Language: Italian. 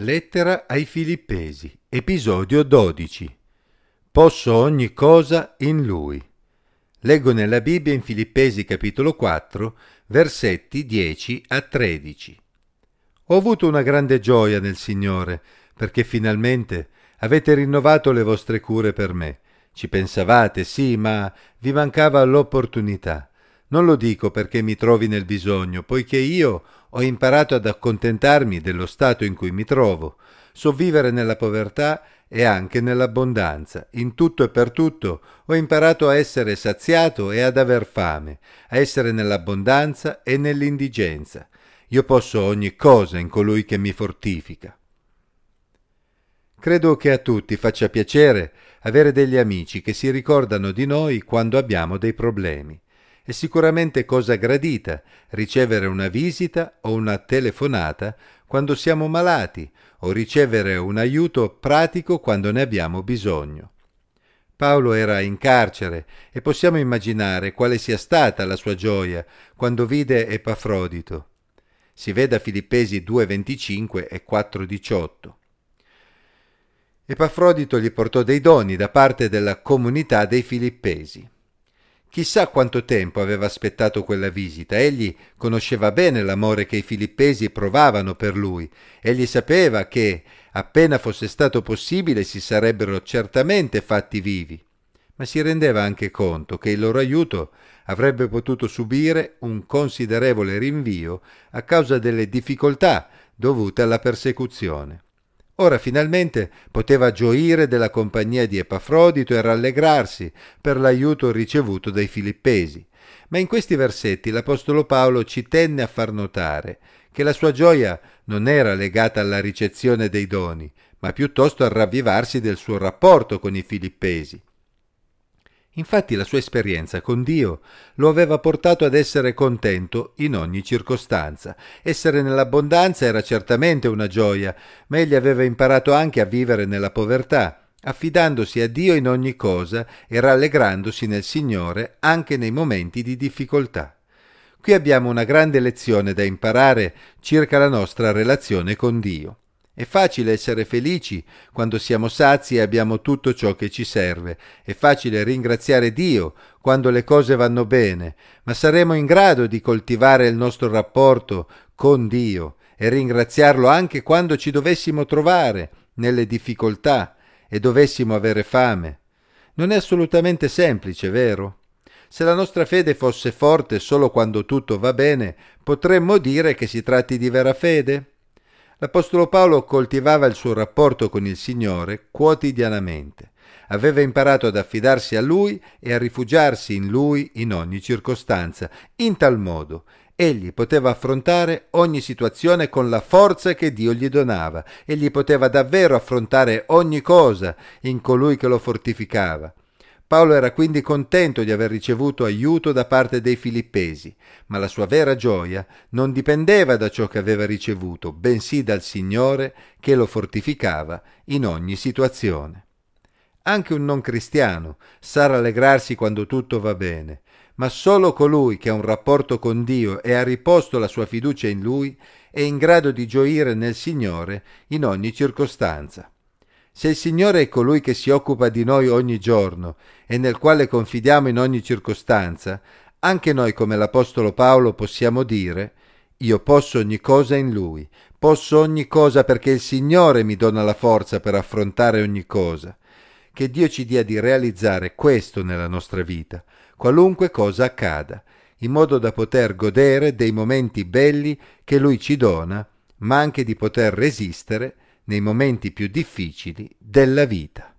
Lettera ai Filippesi, episodio 12. Posso ogni cosa in Lui. Leggo nella Bibbia in Filippesi capitolo 4, versetti 10 a 13. Ho avuto una grande gioia nel Signore, perché finalmente avete rinnovato le vostre cure per me. Ci pensavate, sì, ma vi mancava l'opportunità. Non lo dico perché mi trovi nel bisogno, poiché io ho imparato ad accontentarmi dello stato in cui mi trovo, so vivere nella povertà e anche nell'abbondanza. In tutto e per tutto ho imparato a essere saziato e ad aver fame, a essere nell'abbondanza e nell'indigenza. Io posso ogni cosa in colui che mi fortifica. Credo che a tutti faccia piacere avere degli amici che si ricordano di noi quando abbiamo dei problemi. È sicuramente cosa gradita ricevere una visita o una telefonata quando siamo malati o ricevere un aiuto pratico quando ne abbiamo bisogno. Paolo era in carcere e possiamo immaginare quale sia stata la sua gioia quando vide Epafrodito. Si veda Filippesi 2:25 e 4:18. Epafrodito gli portò dei doni da parte della comunità dei Filippesi. Chissà quanto tempo aveva aspettato quella visita. Egli conosceva bene l'amore che i filippesi provavano per lui. Egli sapeva che, appena fosse stato possibile, si sarebbero certamente fatti vivi. Ma si rendeva anche conto che il loro aiuto avrebbe potuto subire un considerevole rinvio a causa delle difficoltà dovute alla persecuzione. Ora finalmente poteva gioire della compagnia di Epafrodito e rallegrarsi per l'aiuto ricevuto dai filippesi. Ma in questi versetti l'Apostolo Paolo ci tenne a far notare che la sua gioia non era legata alla ricezione dei doni, ma piuttosto al ravvivarsi del suo rapporto con i filippesi. Infatti la sua esperienza con Dio lo aveva portato ad essere contento in ogni circostanza. Essere nell'abbondanza era certamente una gioia, ma egli aveva imparato anche a vivere nella povertà, affidandosi a Dio in ogni cosa e rallegrandosi nel Signore anche nei momenti di difficoltà. Qui abbiamo una grande lezione da imparare circa la nostra relazione con Dio. È facile essere felici quando siamo sazi e abbiamo tutto ciò che ci serve. È facile ringraziare Dio quando le cose vanno bene, ma saremo in grado di coltivare il nostro rapporto con Dio e ringraziarlo anche quando ci dovessimo trovare nelle difficoltà e dovessimo avere fame. Non è assolutamente semplice, vero? Se la nostra fede fosse forte solo quando tutto va bene, potremmo dire che si tratti di vera fede? L'Apostolo Paolo coltivava il suo rapporto con il Signore quotidianamente. Aveva imparato ad affidarsi a Lui e a rifugiarsi in Lui in ogni circostanza. In tal modo egli poteva affrontare ogni situazione con la forza che Dio gli donava. Egli poteva davvero affrontare ogni cosa in colui che lo fortificava. Paolo era quindi contento di aver ricevuto aiuto da parte dei filippesi, ma la sua vera gioia non dipendeva da ciò che aveva ricevuto, bensì dal Signore che lo fortificava in ogni situazione. Anche un non cristiano sa rallegrarsi quando tutto va bene, ma solo colui che ha un rapporto con Dio e ha riposto la sua fiducia in Lui è in grado di gioire nel Signore in ogni circostanza. Se il Signore è colui che si occupa di noi ogni giorno e nel quale confidiamo in ogni circostanza, anche noi come l'Apostolo Paolo possiamo dire io posso ogni cosa in Lui, posso ogni cosa perché il Signore mi dona la forza per affrontare ogni cosa. Che Dio ci dia di realizzare questo nella nostra vita, qualunque cosa accada, in modo da poter godere dei momenti belli che Lui ci dona, ma anche di poter resistere nei momenti più difficili della vita.